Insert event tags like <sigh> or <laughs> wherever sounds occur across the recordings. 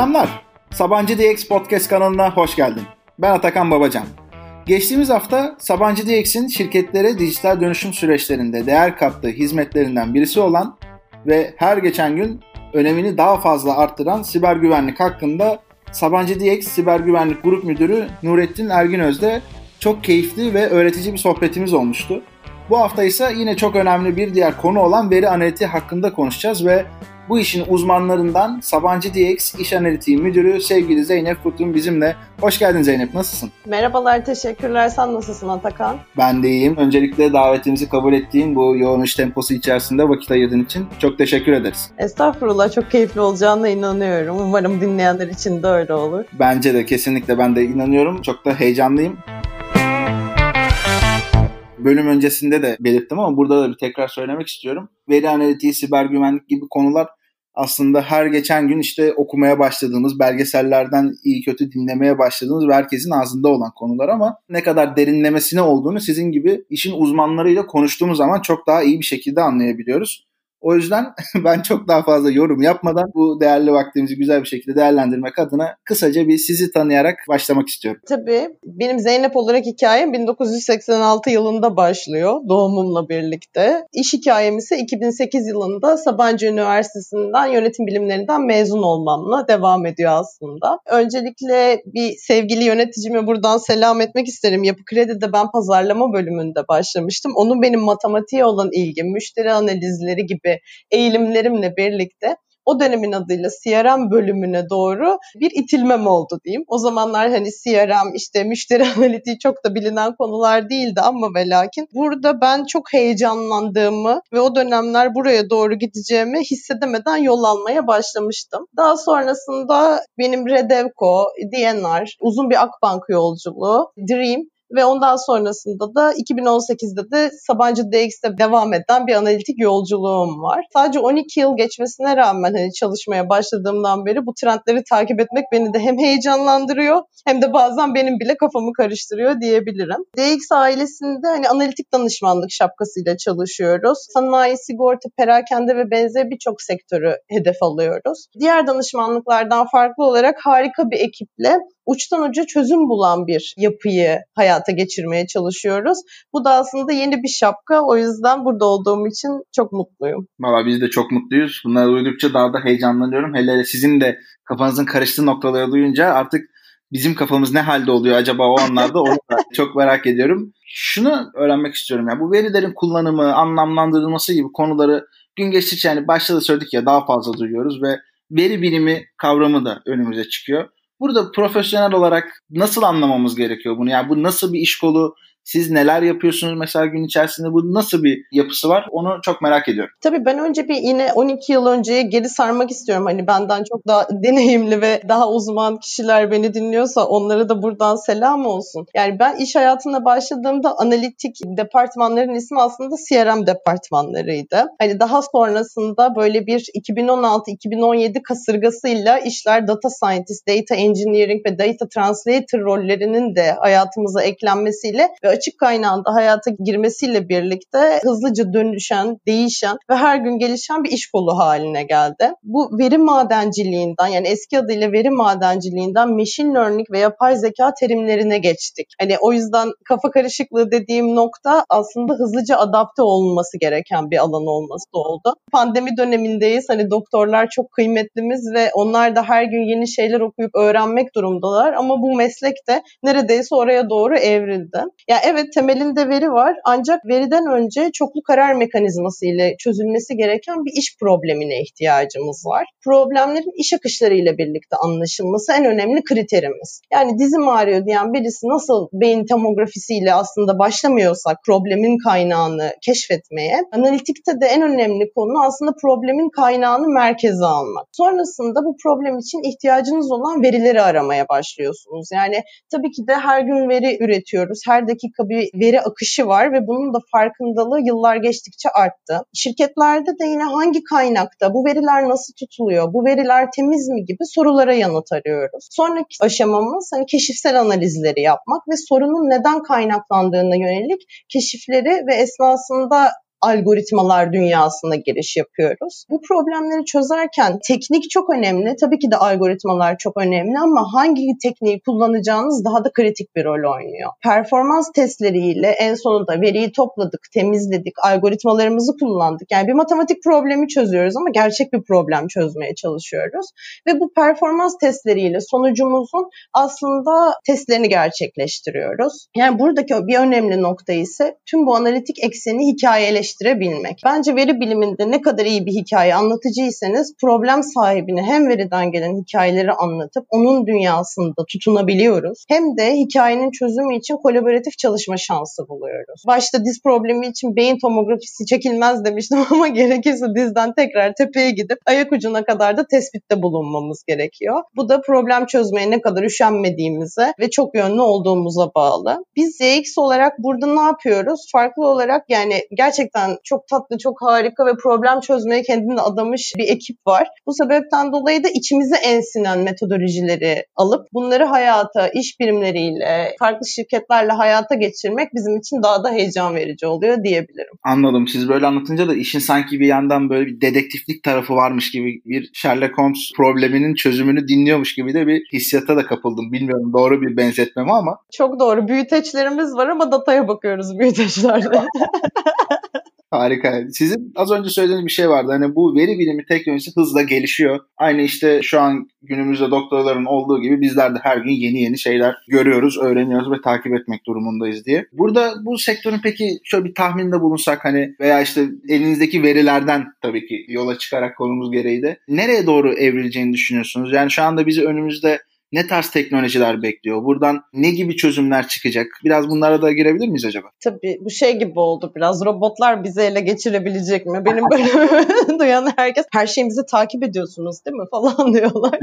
Selamlar. Sabancı DX Podcast kanalına hoş geldin. Ben Atakan Babacan. Geçtiğimiz hafta Sabancı DX'in şirketlere dijital dönüşüm süreçlerinde değer kattığı hizmetlerinden birisi olan ve her geçen gün önemini daha fazla arttıran siber güvenlik hakkında Sabancı DX Siber Güvenlik Grup Müdürü Nurettin Erginöz'de çok keyifli ve öğretici bir sohbetimiz olmuştu. Bu hafta ise yine çok önemli bir diğer konu olan veri analitiği hakkında konuşacağız ve bu işin uzmanlarından Sabancı DX İş Analitiği Müdürü sevgili Zeynep Kutun bizimle. Hoş geldin Zeynep, nasılsın? Merhabalar, teşekkürler. Sen nasılsın Atakan? Ben de iyiyim. Öncelikle davetimizi kabul ettiğin bu yoğun iş temposu içerisinde vakit ayırdığın için çok teşekkür ederiz. Estağfurullah, çok keyifli olacağına inanıyorum. Umarım dinleyenler için de öyle olur. Bence de kesinlikle ben de inanıyorum. Çok da heyecanlıyım bölüm öncesinde de belirttim ama burada da bir tekrar söylemek istiyorum. Veri analitiği, siber güvenlik gibi konular aslında her geçen gün işte okumaya başladığımız, belgesellerden iyi kötü dinlemeye başladığımız ve herkesin ağzında olan konular ama ne kadar derinlemesine olduğunu sizin gibi işin uzmanlarıyla konuştuğumuz zaman çok daha iyi bir şekilde anlayabiliyoruz. O yüzden <laughs> ben çok daha fazla yorum yapmadan bu değerli vaktimizi güzel bir şekilde değerlendirmek adına kısaca bir sizi tanıyarak başlamak istiyorum. Tabii. Benim Zeynep olarak hikayem 1986 yılında başlıyor doğumumla birlikte. İş hikayem ise 2008 yılında Sabancı Üniversitesi'nden yönetim bilimlerinden mezun olmamla devam ediyor aslında. Öncelikle bir sevgili yöneticime buradan selam etmek isterim. Yapı Kredi'de ben pazarlama bölümünde başlamıştım. Onun benim matematiğe olan ilgim, müşteri analizleri gibi gibi eğilimlerimle birlikte o dönemin adıyla CRM bölümüne doğru bir itilmem oldu diyeyim. O zamanlar hani CRM işte müşteri <laughs> analitiği çok da bilinen konular değildi ama ve lakin burada ben çok heyecanlandığımı ve o dönemler buraya doğru gideceğimi hissedemeden yol almaya başlamıştım. Daha sonrasında benim Redevco, DNR, uzun bir Akbank yolculuğu, Dream ve ondan sonrasında da 2018'de de Sabancı DX'te devam eden bir analitik yolculuğum var. Sadece 12 yıl geçmesine rağmen hani çalışmaya başladığımdan beri bu trendleri takip etmek beni de hem heyecanlandırıyor hem de bazen benim bile kafamı karıştırıyor diyebilirim. DX ailesinde hani analitik danışmanlık şapkasıyla çalışıyoruz. Sanayi, sigorta, perakende ve benzeri birçok sektörü hedef alıyoruz. Diğer danışmanlıklardan farklı olarak harika bir ekiple uçtan uca çözüm bulan bir yapıyı hayata geçirmeye çalışıyoruz. Bu da aslında yeni bir şapka. O yüzden burada olduğum için çok mutluyum. Valla biz de çok mutluyuz. Bunları duydukça daha da heyecanlanıyorum. Hele sizin de kafanızın karıştığı noktaları duyunca artık bizim kafamız ne halde oluyor acaba o anlarda onu da <laughs> çok merak ediyorum. Şunu öğrenmek istiyorum ya bu verilerin kullanımı, anlamlandırılması gibi konuları gün geçtikçe yani başta da söyledik ya daha fazla duyuyoruz ve veri bilimi kavramı da önümüze çıkıyor. Burada profesyonel olarak nasıl anlamamız gerekiyor bunu? Yani bu nasıl bir iş kolu? Siz neler yapıyorsunuz mesela gün içerisinde? Bu nasıl bir yapısı var? Onu çok merak ediyorum. Tabii ben önce bir yine 12 yıl önceye geri sarmak istiyorum. Hani benden çok daha <laughs> deneyimli ve daha uzman kişiler beni dinliyorsa onlara da buradan selam olsun. Yani ben iş hayatına başladığımda analitik departmanların ismi aslında CRM departmanlarıydı. Hani daha sonrasında böyle bir 2016-2017 kasırgasıyla işler data scientist, data engineering ve data translator rollerinin de hayatımıza eklenmesiyle ve açık kaynağın da hayata girmesiyle birlikte hızlıca dönüşen, değişen ve her gün gelişen bir iş kolu haline geldi. Bu veri madenciliğinden yani eski adıyla veri madenciliğinden machine learning ve yapay zeka terimlerine geçtik. Hani o yüzden kafa karışıklığı dediğim nokta aslında hızlıca adapte olması gereken bir alan olması oldu. Pandemi dönemindeyiz. Hani doktorlar çok kıymetlimiz ve onlar da her gün yeni şeyler okuyup öğrenmek durumdalar ama bu meslek de neredeyse oraya doğru evrildi. Yani evet temelinde veri var ancak veriden önce çoklu karar mekanizması ile çözülmesi gereken bir iş problemine ihtiyacımız var. Problemlerin iş akışları ile birlikte anlaşılması en önemli kriterimiz. Yani dizim ağrıyor diyen birisi nasıl beyin tomografisiyle aslında başlamıyorsak problemin kaynağını keşfetmeye, analitikte de en önemli konu aslında problemin kaynağını merkeze almak. Sonrasında bu problem için ihtiyacınız olan verileri aramaya başlıyorsunuz. Yani tabii ki de her gün veri üretiyoruz. Her dakika dakika bir veri akışı var ve bunun da farkındalığı yıllar geçtikçe arttı. Şirketlerde de yine hangi kaynakta, bu veriler nasıl tutuluyor, bu veriler temiz mi gibi sorulara yanıt arıyoruz. Sonraki aşamamız hani keşifsel analizleri yapmak ve sorunun neden kaynaklandığına yönelik keşifleri ve esnasında algoritmalar dünyasına giriş yapıyoruz. Bu problemleri çözerken teknik çok önemli. Tabii ki de algoritmalar çok önemli ama hangi tekniği kullanacağınız daha da kritik bir rol oynuyor. Performans testleriyle en sonunda veriyi topladık, temizledik, algoritmalarımızı kullandık. Yani bir matematik problemi çözüyoruz ama gerçek bir problem çözmeye çalışıyoruz. Ve bu performans testleriyle sonucumuzun aslında testlerini gerçekleştiriyoruz. Yani buradaki bir önemli nokta ise tüm bu analitik ekseni hikayeleştirebilmek. Bence veri biliminde ne kadar iyi bir hikaye anlatıcıysanız problem sahibine hem veriden gelen hikayeleri anlatıp onun dünyasında tutunabiliyoruz. Hem de hikayenin çözümü için kolaboratif çalışma şansı buluyoruz. Başta diz problemi için beyin tomografisi çekilmez demiştim <laughs> ama gerekirse dizden tekrar tepeye gidip ayak ucuna kadar da tespitte bulunmamız gerekiyor. Bu da problem çözmeye ne kadar üşenmediğimize ve çok yönlü olduğumuza bağlı. Biz ZX olarak burada ne yapıyoruz? Farklı olarak yani gerçekten çok tatlı, çok harika ve problem çözmeye kendini adamış bir ekip var. Bu sebepten dolayı da içimize ensinen metodolojileri alıp bunları hayata, iş birimleriyle, farklı şirketlerle hayata geçirmek bizim için daha da heyecan verici oluyor diyebilirim. Anladım. Siz böyle anlatınca da işin sanki bir yandan böyle bir dedektiflik tarafı varmış gibi bir Sherlock Holmes probleminin çözümünü dinliyormuş gibi de bir hissiyata da kapıldım. Bilmiyorum doğru bir benzetme mi ama. Çok doğru. Büyüteçlerimiz var ama dataya bakıyoruz büyüteçlerde. <laughs> Harika. Sizin az önce söylediğiniz bir şey vardı. Hani bu veri bilimi teknolojisi hızla gelişiyor. Aynı işte şu an günümüzde doktorların olduğu gibi bizler de her gün yeni yeni şeyler görüyoruz, öğreniyoruz ve takip etmek durumundayız diye. Burada bu sektörün peki şöyle bir tahminde bulunsak hani veya işte elinizdeki verilerden tabii ki yola çıkarak konumuz gereği de nereye doğru evrileceğini düşünüyorsunuz? Yani şu anda bizi önümüzde ne tarz teknolojiler bekliyor? Buradan ne gibi çözümler çıkacak? Biraz bunlara da girebilir miyiz acaba? Tabii bu şey gibi oldu biraz. Robotlar bizi ele geçirebilecek mi? Benim bölümümü <laughs> duyan herkes her şeyimizi takip ediyorsunuz değil mi falan <laughs> diyorlar.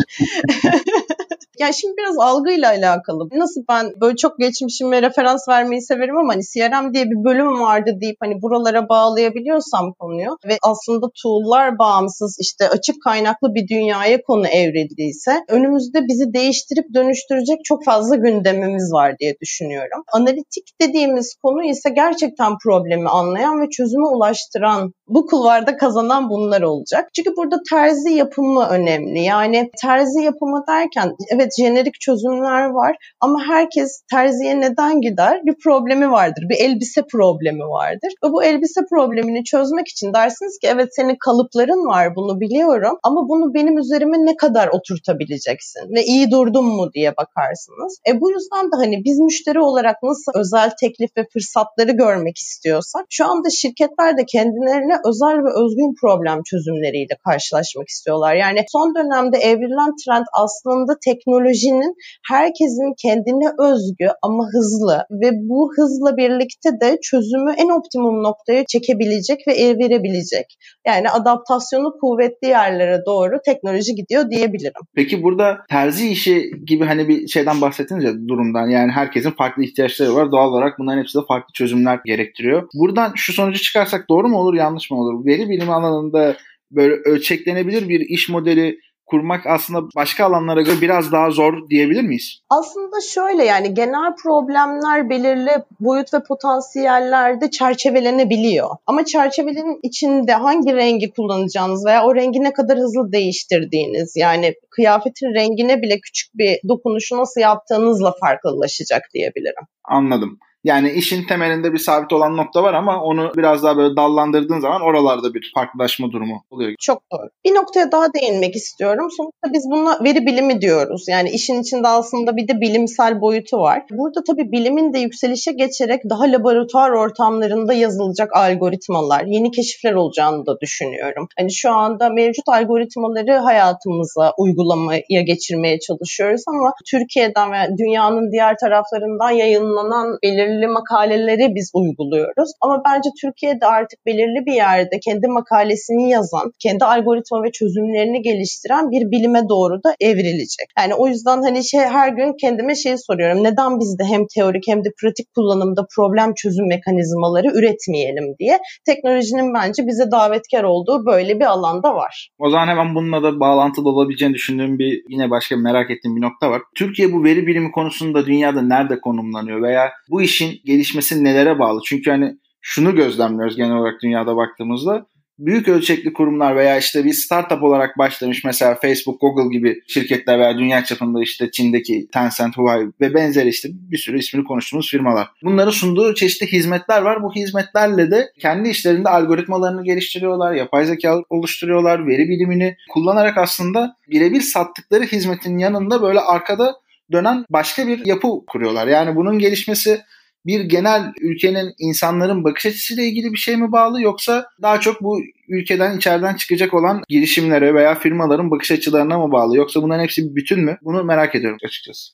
Yani şimdi biraz algıyla alakalı. Nasıl ben böyle çok geçmişime referans vermeyi severim ama hani CRM diye bir bölüm vardı deyip hani buralara bağlayabiliyorsam konuyu ve aslında tool'lar bağımsız işte açık kaynaklı bir dünyaya konu evrildiyse önümüzde bizi değiştirip dönüştürecek çok fazla gündemimiz var diye düşünüyorum. Analitik dediğimiz konu ise gerçekten problemi anlayan ve çözüme ulaştıran bu kulvarda kazanan bunlar olacak. Çünkü burada terzi yapımı önemli. Yani terzi yapımı derken evet jenerik çözümler var ama herkes terziye neden gider? Bir problemi vardır. Bir elbise problemi vardır. Ve bu elbise problemini çözmek için dersiniz ki evet senin kalıpların var bunu biliyorum ama bunu benim üzerime ne kadar oturtabileceksin ve iyi durdum mu diye bakarsınız. E bu yüzden de hani biz müşteri olarak nasıl özel teklif ve fırsatları görmek istiyorsak şu anda şirketler de kendilerine özel ve özgün problem çözümleriyle karşılaşmak istiyorlar. Yani son dönemde evrilen trend aslında teknoloji teknolojinin herkesin kendine özgü ama hızlı ve bu hızla birlikte de çözümü en optimum noktaya çekebilecek ve verebilecek. Yani adaptasyonu kuvvetli yerlere doğru teknoloji gidiyor diyebilirim. Peki burada terzi işi gibi hani bir şeyden bahsettiniz ya durumdan. Yani herkesin farklı ihtiyaçları var. Doğal olarak bunların hepsi de farklı çözümler gerektiriyor. Buradan şu sonucu çıkarsak doğru mu olur yanlış olur? Veri bilimi alanında böyle ölçeklenebilir bir iş modeli kurmak aslında başka alanlara göre biraz daha zor diyebilir miyiz? Aslında şöyle yani genel problemler belirli boyut ve potansiyellerde çerçevelenebiliyor. Ama çerçevenin içinde hangi rengi kullanacağınız veya o rengi ne kadar hızlı değiştirdiğiniz yani kıyafetin rengine bile küçük bir dokunuşu nasıl yaptığınızla farklılaşacak diyebilirim. Anladım. Yani işin temelinde bir sabit olan nokta var ama onu biraz daha böyle dallandırdığın zaman oralarda bir farklılaşma durumu oluyor. Çok doğru. Bir noktaya daha değinmek istiyorum. Sonuçta biz buna veri bilimi diyoruz. Yani işin içinde aslında bir de bilimsel boyutu var. Burada tabii bilimin de yükselişe geçerek daha laboratuvar ortamlarında yazılacak algoritmalar, yeni keşifler olacağını da düşünüyorum. Hani şu anda mevcut algoritmaları hayatımıza uygulamaya geçirmeye çalışıyoruz ama Türkiye'den ve dünyanın diğer taraflarından yayınlanan belirli belirli makaleleri biz uyguluyoruz. Ama bence Türkiye'de artık belirli bir yerde kendi makalesini yazan, kendi algoritma ve çözümlerini geliştiren bir bilime doğru da evrilecek. Yani o yüzden hani şey her gün kendime şey soruyorum. Neden bizde hem teorik hem de pratik kullanımda problem çözüm mekanizmaları üretmeyelim diye. Teknolojinin bence bize davetkar olduğu böyle bir alanda var. O zaman hemen bununla da bağlantılı olabileceğini düşündüğüm bir yine başka merak ettiğim bir nokta var. Türkiye bu veri bilimi konusunda dünyada nerede konumlanıyor veya bu işin gelişmesi nelere bağlı? Çünkü hani şunu gözlemliyoruz genel olarak dünyada baktığımızda büyük ölçekli kurumlar veya işte bir startup olarak başlamış mesela Facebook, Google gibi şirketler veya dünya çapında işte Çin'deki Tencent, Huawei ve benzeri işte bir sürü ismini konuştuğumuz firmalar. Bunların sunduğu çeşitli hizmetler var. Bu hizmetlerle de kendi işlerinde algoritmalarını geliştiriyorlar, yapay zeka oluşturuyorlar, veri bilimini kullanarak aslında birebir sattıkları hizmetin yanında böyle arkada dönen başka bir yapı kuruyorlar. Yani bunun gelişmesi bir genel ülkenin insanların bakış açısıyla ilgili bir şey mi bağlı yoksa daha çok bu ülkeden içeriden çıkacak olan girişimlere veya firmaların bakış açılarına mı bağlı yoksa bunların hepsi bir bütün mü? Bunu merak ediyorum açıkçası.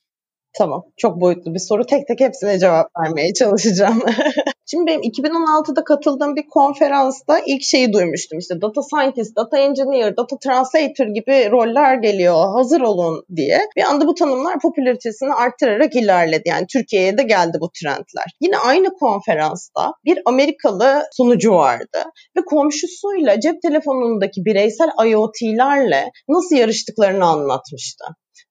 Tamam. Çok boyutlu bir soru. Tek tek hepsine cevap vermeye çalışacağım. <laughs> Şimdi benim 2016'da katıldığım bir konferansta ilk şeyi duymuştum. İşte data scientist, data engineer, data translator gibi roller geliyor. Hazır olun diye. Bir anda bu tanımlar popülaritesini arttırarak ilerledi. Yani Türkiye'ye de geldi bu trendler. Yine aynı konferansta bir Amerikalı sunucu vardı ve komşusuyla cep telefonundaki bireysel IoT'lerle nasıl yarıştıklarını anlatmıştı.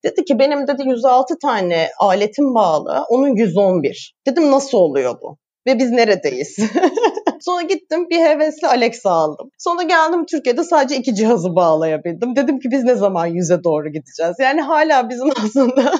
Dedi ki benim dedi 106 tane aletim bağlı, onun 111. Dedim nasıl oluyor bu? Ve biz neredeyiz? <laughs> Sonra gittim bir hevesli Alexa aldım. Sonra geldim Türkiye'de sadece iki cihazı bağlayabildim. Dedim ki biz ne zaman yüze doğru gideceğiz? Yani hala bizim <laughs> aslında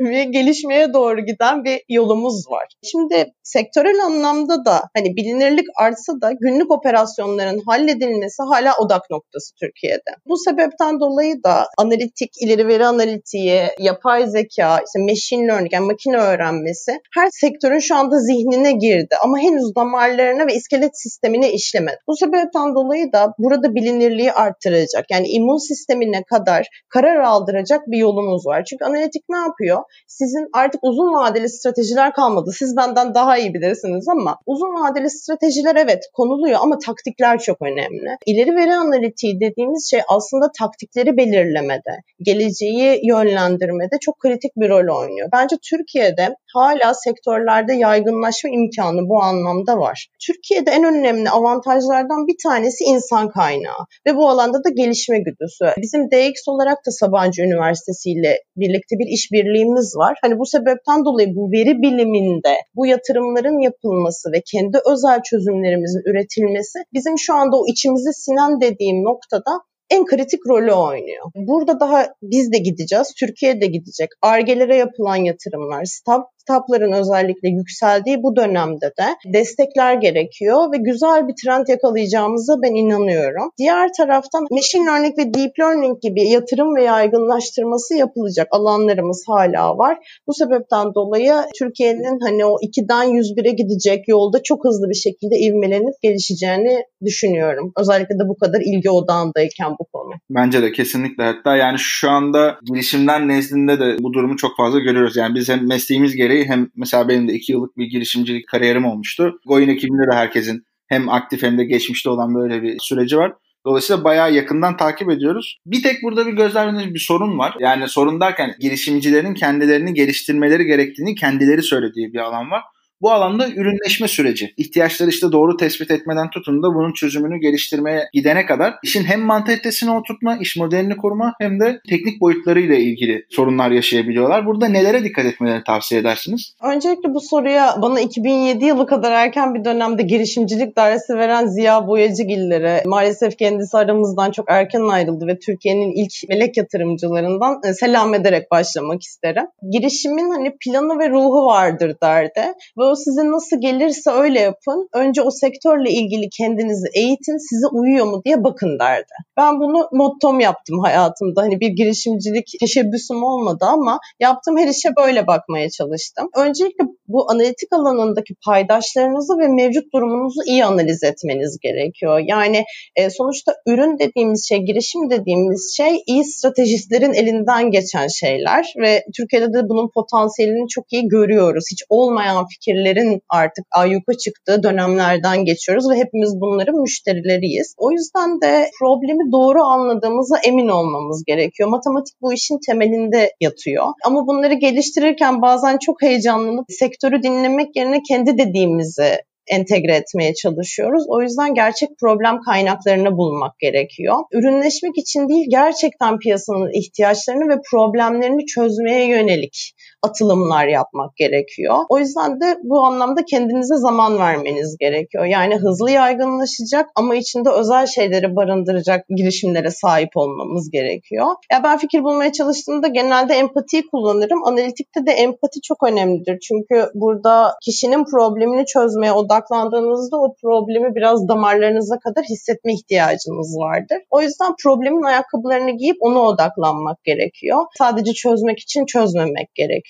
bir gelişmeye doğru giden bir yolumuz var. Şimdi sektörel anlamda da hani bilinirlik artsa da günlük operasyonların halledilmesi hala odak noktası Türkiye'de. Bu sebepten dolayı da analitik, ileri veri analitiği, yapay zeka, işte machine learning yani makine öğrenmesi her sektörün şu anda zihnine girdi ama henüz damarlarına ve iskelet iskelet sistemine işlemedi. Bu sebepten dolayı da burada bilinirliği arttıracak. Yani immün sistemine kadar karar aldıracak bir yolumuz var. Çünkü analitik ne yapıyor? Sizin artık uzun vadeli stratejiler kalmadı. Siz benden daha iyi bilirsiniz ama uzun vadeli stratejiler evet konuluyor ama taktikler çok önemli. İleri veri analitiği dediğimiz şey aslında taktikleri belirlemede, geleceği yönlendirmede çok kritik bir rol oynuyor. Bence Türkiye'de hala sektörlerde yaygınlaşma imkanı bu anlamda var. Türkiye'de en önemli avantajlardan bir tanesi insan kaynağı ve bu alanda da gelişme güdüsü. Bizim DX olarak da Sabancı Üniversitesi ile birlikte bir işbirliğimiz var. Hani bu sebepten dolayı bu veri biliminde bu yatırımların yapılması ve kendi özel çözümlerimizin üretilmesi bizim şu anda o içimize sinen dediğim noktada en kritik rolü oynuyor. Burada daha biz de gideceğiz, Türkiye de gidecek. Argelere yapılan yatırımlar, staff kitapların özellikle yükseldiği bu dönemde de destekler gerekiyor ve güzel bir trend yakalayacağımıza ben inanıyorum. Diğer taraftan machine learning ve deep learning gibi yatırım ve yaygınlaştırması yapılacak alanlarımız hala var. Bu sebepten dolayı Türkiye'nin hani o 2'den 101'e gidecek yolda çok hızlı bir şekilde ivmelenip gelişeceğini düşünüyorum. Özellikle de bu kadar ilgi odağındayken bu konu. Bence de kesinlikle. Hatta yani şu anda girişimler nezdinde de bu durumu çok fazla görüyoruz. Yani biz hem mesleğimiz gereği dolayı hem mesela benim de iki yıllık bir girişimcilik kariyerim olmuştu. Goin ekibinde de herkesin hem aktif hem de geçmişte olan böyle bir süreci var. Dolayısıyla bayağı yakından takip ediyoruz. Bir tek burada bir gözlemlediğimiz bir sorun var. Yani sorun derken girişimcilerin kendilerini geliştirmeleri gerektiğini kendileri söylediği bir alan var. Bu alanda ürünleşme süreci. İhtiyaçları işte doğru tespit etmeden tutun da bunun çözümünü geliştirmeye gidene kadar işin hem mantalitesini oturtma, iş modelini kurma hem de teknik boyutlarıyla ilgili sorunlar yaşayabiliyorlar. Burada nelere dikkat etmelerini tavsiye edersiniz? Öncelikle bu soruya bana 2007 yılı kadar erken bir dönemde girişimcilik dersi veren Ziya Boyacıgillere maalesef kendisi aramızdan çok erken ayrıldı ve Türkiye'nin ilk melek yatırımcılarından e, selam ederek başlamak isterim. Girişimin hani planı ve ruhu vardır derdi ve o size nasıl gelirse öyle yapın. Önce o sektörle ilgili kendinizi eğitin, size uyuyor mu diye bakın derdi. Ben bunu mottom yaptım hayatımda. Hani bir girişimcilik teşebbüsüm olmadı ama yaptığım her işe böyle bakmaya çalıştım. Öncelikle bu analitik alanındaki paydaşlarınızı ve mevcut durumunuzu iyi analiz etmeniz gerekiyor. Yani e, sonuçta ürün dediğimiz şey, girişim dediğimiz şey iyi stratejistlerin elinden geçen şeyler ve Türkiye'de de bunun potansiyelini çok iyi görüyoruz. Hiç olmayan fikir müşterilerin artık ayyuka çıktığı dönemlerden geçiyoruz ve hepimiz bunların müşterileriyiz. O yüzden de problemi doğru anladığımıza emin olmamız gerekiyor. Matematik bu işin temelinde yatıyor. Ama bunları geliştirirken bazen çok heyecanlanıp sektörü dinlemek yerine kendi dediğimizi entegre etmeye çalışıyoruz. O yüzden gerçek problem kaynaklarını bulmak gerekiyor. Ürünleşmek için değil gerçekten piyasanın ihtiyaçlarını ve problemlerini çözmeye yönelik atılımlar yapmak gerekiyor. O yüzden de bu anlamda kendinize zaman vermeniz gerekiyor. Yani hızlı yaygınlaşacak ama içinde özel şeyleri barındıracak girişimlere sahip olmamız gerekiyor. Ya ben fikir bulmaya çalıştığımda genelde empatiyi kullanırım. Analitikte de empati çok önemlidir. Çünkü burada kişinin problemini çözmeye odaklandığınızda o problemi biraz damarlarınıza kadar hissetme ihtiyacınız vardır. O yüzden problemin ayakkabılarını giyip ona odaklanmak gerekiyor. Sadece çözmek için çözmemek gerekiyor.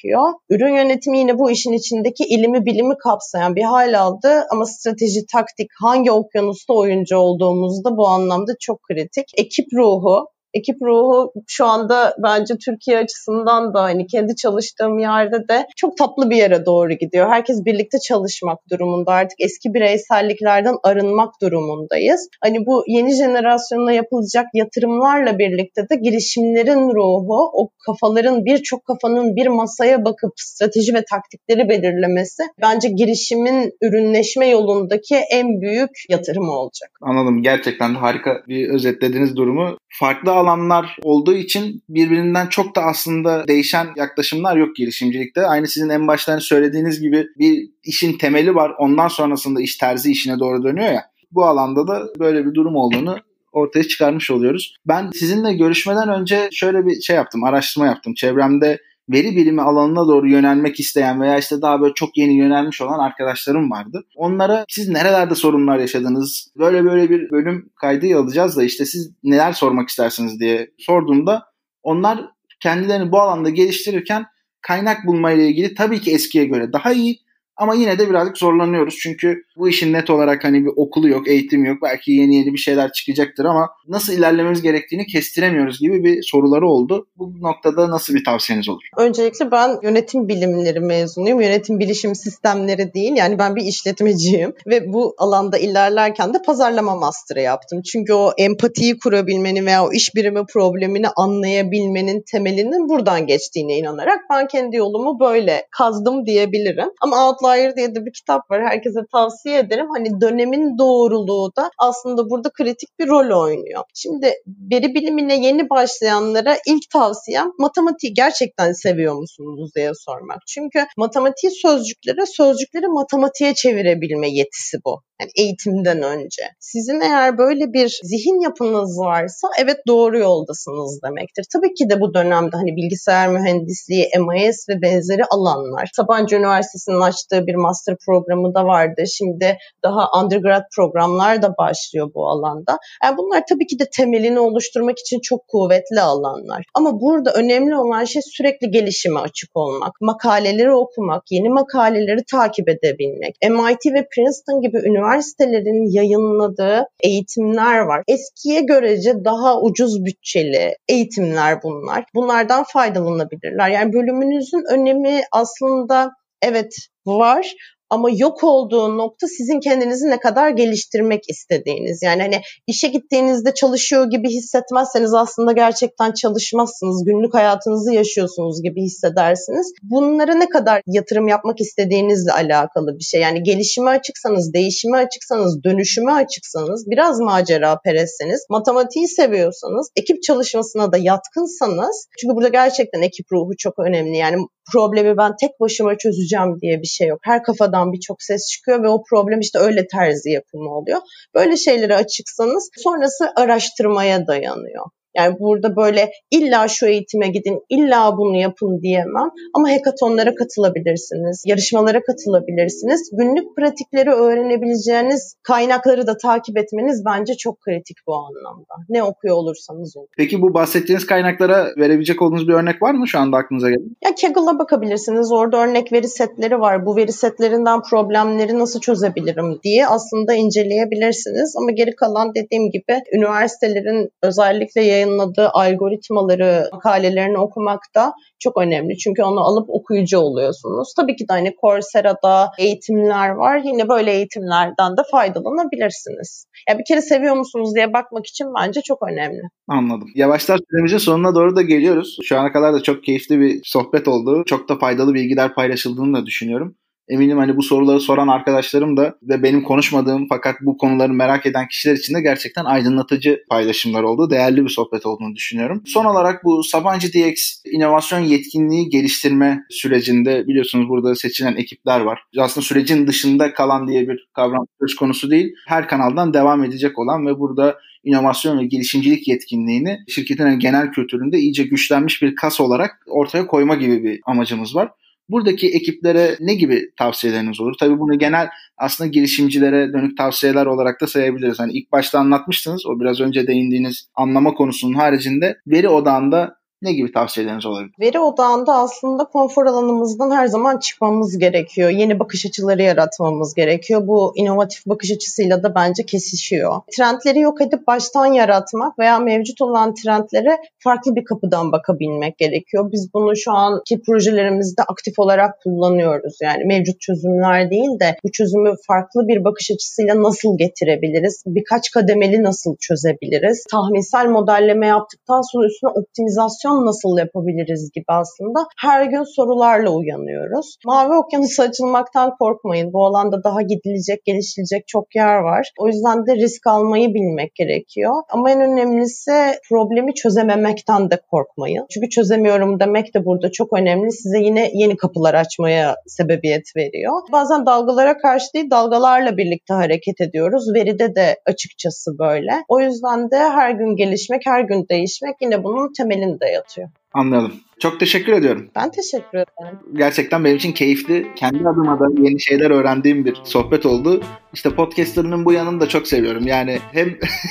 Ürün yönetimi yine bu işin içindeki ilimi bilimi kapsayan bir hal aldı ama strateji, taktik, hangi okyanusta oyuncu olduğumuzda bu anlamda çok kritik. Ekip ruhu, ekip ruhu şu anda bence Türkiye açısından da hani kendi çalıştığım yerde de çok tatlı bir yere doğru gidiyor. Herkes birlikte çalışmak durumunda. Artık eski bireyselliklerden arınmak durumundayız. Hani bu yeni jenerasyonla yapılacak yatırımlarla birlikte de girişimlerin ruhu, o kafaların birçok kafanın bir masaya bakıp strateji ve taktikleri belirlemesi bence girişimin ürünleşme yolundaki en büyük yatırım olacak. Anladım. Gerçekten harika bir özetlediğiniz durumu. Farklı alanlar olduğu için birbirinden çok da aslında değişen yaklaşımlar yok girişimcilikte. Aynı sizin en baştan söylediğiniz gibi bir işin temeli var. Ondan sonrasında iş terzi işine doğru dönüyor ya. Bu alanda da böyle bir durum olduğunu ortaya çıkarmış oluyoruz. Ben sizinle görüşmeden önce şöyle bir şey yaptım, araştırma yaptım. Çevremde veri bilimi alanına doğru yönelmek isteyen veya işte daha böyle çok yeni yönelmiş olan arkadaşlarım vardı. Onlara siz nerelerde sorunlar yaşadınız? Böyle böyle bir bölüm kaydı alacağız da işte siz neler sormak istersiniz diye sorduğumda onlar kendilerini bu alanda geliştirirken kaynak bulma ile ilgili tabii ki eskiye göre daha iyi ama yine de birazcık zorlanıyoruz çünkü bu işin net olarak hani bir okulu yok, eğitim yok. Belki yeni yeni bir şeyler çıkacaktır ama nasıl ilerlememiz gerektiğini kestiremiyoruz gibi bir soruları oldu. Bu noktada nasıl bir tavsiyeniz olur? Öncelikle ben yönetim bilimleri mezunuyum. Yönetim bilişim sistemleri değil. Yani ben bir işletmeciyim ve bu alanda ilerlerken de pazarlama master'ı yaptım. Çünkü o empatiyi kurabilmenin veya o iş birimi problemini anlayabilmenin temelinin buradan geçtiğine inanarak ben kendi yolumu böyle kazdım diyebilirim. Ama Outlier diye de bir kitap var. Herkese tavsiye ederim. Hani dönemin doğruluğu da aslında burada kritik bir rol oynuyor. Şimdi veri bilimine yeni başlayanlara ilk tavsiyem matematiği gerçekten seviyor musunuz diye sormak. Çünkü matematik sözcüklere sözcükleri matematiğe çevirebilme yetisi bu. Yani eğitimden önce. Sizin eğer böyle bir zihin yapınız varsa evet doğru yoldasınız demektir. Tabii ki de bu dönemde hani bilgisayar mühendisliği, MIS ve benzeri alanlar. Sabancı Üniversitesi'nin açtığı bir master programı da vardı. Şimdi daha undergrad programlar da başlıyor bu alanda. Yani bunlar tabii ki de temelini oluşturmak için çok kuvvetli alanlar. Ama burada önemli olan şey sürekli gelişime açık olmak. Makaleleri okumak, yeni makaleleri takip edebilmek. MIT ve Princeton gibi üniversiteler üniversitelerin yayınladığı eğitimler var. Eskiye görece daha ucuz bütçeli eğitimler bunlar. Bunlardan faydalanabilirler. Yani bölümünüzün önemi aslında evet var ama yok olduğu nokta sizin kendinizi ne kadar geliştirmek istediğiniz. Yani hani işe gittiğinizde çalışıyor gibi hissetmezseniz aslında gerçekten çalışmazsınız. Günlük hayatınızı yaşıyorsunuz gibi hissedersiniz. Bunlara ne kadar yatırım yapmak istediğinizle alakalı bir şey. Yani gelişime açıksanız, değişime açıksanız, dönüşüme açıksanız, biraz macera peresseniz, matematiği seviyorsanız, ekip çalışmasına da yatkınsanız, çünkü burada gerçekten ekip ruhu çok önemli. Yani problemi ben tek başıma çözeceğim diye bir şey yok. Her kafadan birçok ses çıkıyor ve o problem işte öyle terzi yapımı oluyor. Böyle şeylere açıksanız sonrası araştırmaya dayanıyor. Yani burada böyle illa şu eğitime gidin, illa bunu yapın diyemem. Ama hekatonlara katılabilirsiniz, yarışmalara katılabilirsiniz. Günlük pratikleri öğrenebileceğiniz kaynakları da takip etmeniz bence çok kritik bu anlamda. Ne okuyor olursanız olun. Peki bu bahsettiğiniz kaynaklara verebilecek olduğunuz bir örnek var mı şu anda aklınıza gelen? Ya Kaggle'a bakabilirsiniz. Orada örnek veri setleri var. Bu veri setlerinden problemleri nasıl çözebilirim diye aslında inceleyebilirsiniz. Ama geri kalan dediğim gibi üniversitelerin özellikle yayınladığı algoritmaları, makalelerini okumak da çok önemli. Çünkü onu alıp okuyucu oluyorsunuz. Tabii ki de hani Coursera'da eğitimler var. Yine böyle eğitimlerden de faydalanabilirsiniz. Ya bir kere seviyor musunuz diye bakmak için bence çok önemli. Anladım. Yavaşlar süremizin sonuna doğru da geliyoruz. Şu ana kadar da çok keyifli bir sohbet oldu. Çok da faydalı bilgiler paylaşıldığını da düşünüyorum. Eminim hani bu soruları soran arkadaşlarım da ve benim konuşmadığım fakat bu konuları merak eden kişiler için de gerçekten aydınlatıcı paylaşımlar oldu. Değerli bir sohbet olduğunu düşünüyorum. Son olarak bu Sabancı DX inovasyon yetkinliği geliştirme sürecinde biliyorsunuz burada seçilen ekipler var. Aslında sürecin dışında kalan diye bir kavram söz konusu değil. Her kanaldan devam edecek olan ve burada inovasyon ve girişimcilik yetkinliğini şirketin genel kültüründe iyice güçlenmiş bir kas olarak ortaya koyma gibi bir amacımız var. Buradaki ekiplere ne gibi tavsiyeleriniz olur? Tabii bunu genel aslında girişimcilere dönük tavsiyeler olarak da sayabiliriz. Hani ilk başta anlatmıştınız o biraz önce değindiğiniz anlama konusunun haricinde veri odağında ne gibi tavsiyeleriniz olabilir? Veri odağında aslında konfor alanımızdan her zaman çıkmamız gerekiyor. Yeni bakış açıları yaratmamız gerekiyor. Bu inovatif bakış açısıyla da bence kesişiyor. Trendleri yok edip baştan yaratmak veya mevcut olan trendlere farklı bir kapıdan bakabilmek gerekiyor. Biz bunu şu anki projelerimizde aktif olarak kullanıyoruz. Yani mevcut çözümler değil de bu çözümü farklı bir bakış açısıyla nasıl getirebiliriz? Birkaç kademeli nasıl çözebiliriz? Tahminsel modelleme yaptıktan sonra üstüne optimizasyon inovasyon nasıl yapabiliriz gibi aslında her gün sorularla uyanıyoruz. Mavi okyanusa açılmaktan korkmayın. Bu alanda daha gidilecek, gelişilecek çok yer var. O yüzden de risk almayı bilmek gerekiyor. Ama en önemlisi problemi çözememekten de korkmayın. Çünkü çözemiyorum demek de burada çok önemli. Size yine yeni kapılar açmaya sebebiyet veriyor. Bazen dalgalara karşı değil, dalgalarla birlikte hareket ediyoruz. Veride de açıkçası böyle. O yüzden de her gün gelişmek, her gün değişmek yine bunun temelinde yatıyor. Anladım. Çok teşekkür ediyorum. Ben teşekkür ederim. Gerçekten benim için keyifli. Kendi adıma da yeni şeyler öğrendiğim bir sohbet oldu. İşte podcastlarının bu yanını da çok seviyorum. Yani hem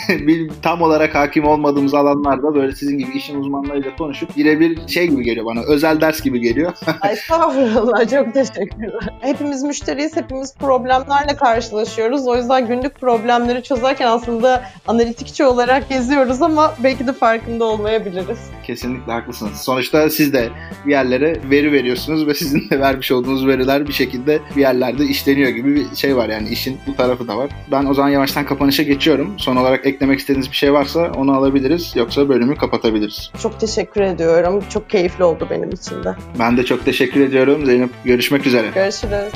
<laughs> tam olarak hakim olmadığımız alanlarda böyle sizin gibi işin uzmanlarıyla konuşup birebir şey gibi geliyor bana. Özel ders gibi geliyor. <laughs> Ay estağfurullah çok teşekkürler. Hepimiz müşteriyiz, hepimiz problemlerle karşılaşıyoruz. O yüzden günlük problemleri çözerken aslında analitikçi olarak geziyoruz ama belki de farkında olmayabiliriz. Kesinlikle haklısınız. Sonuçta siz de bir yerlere veri veriyorsunuz ve sizin de vermiş olduğunuz veriler bir şekilde bir yerlerde işleniyor gibi bir şey var yani işin bu tarafı da var. Ben o zaman yavaştan kapanışa geçiyorum. Son olarak eklemek istediğiniz bir şey varsa onu alabiliriz yoksa bölümü kapatabiliriz. Çok teşekkür ediyorum. Çok keyifli oldu benim için de. Ben de çok teşekkür ediyorum Zeynep. Görüşmek üzere. Görüşürüz.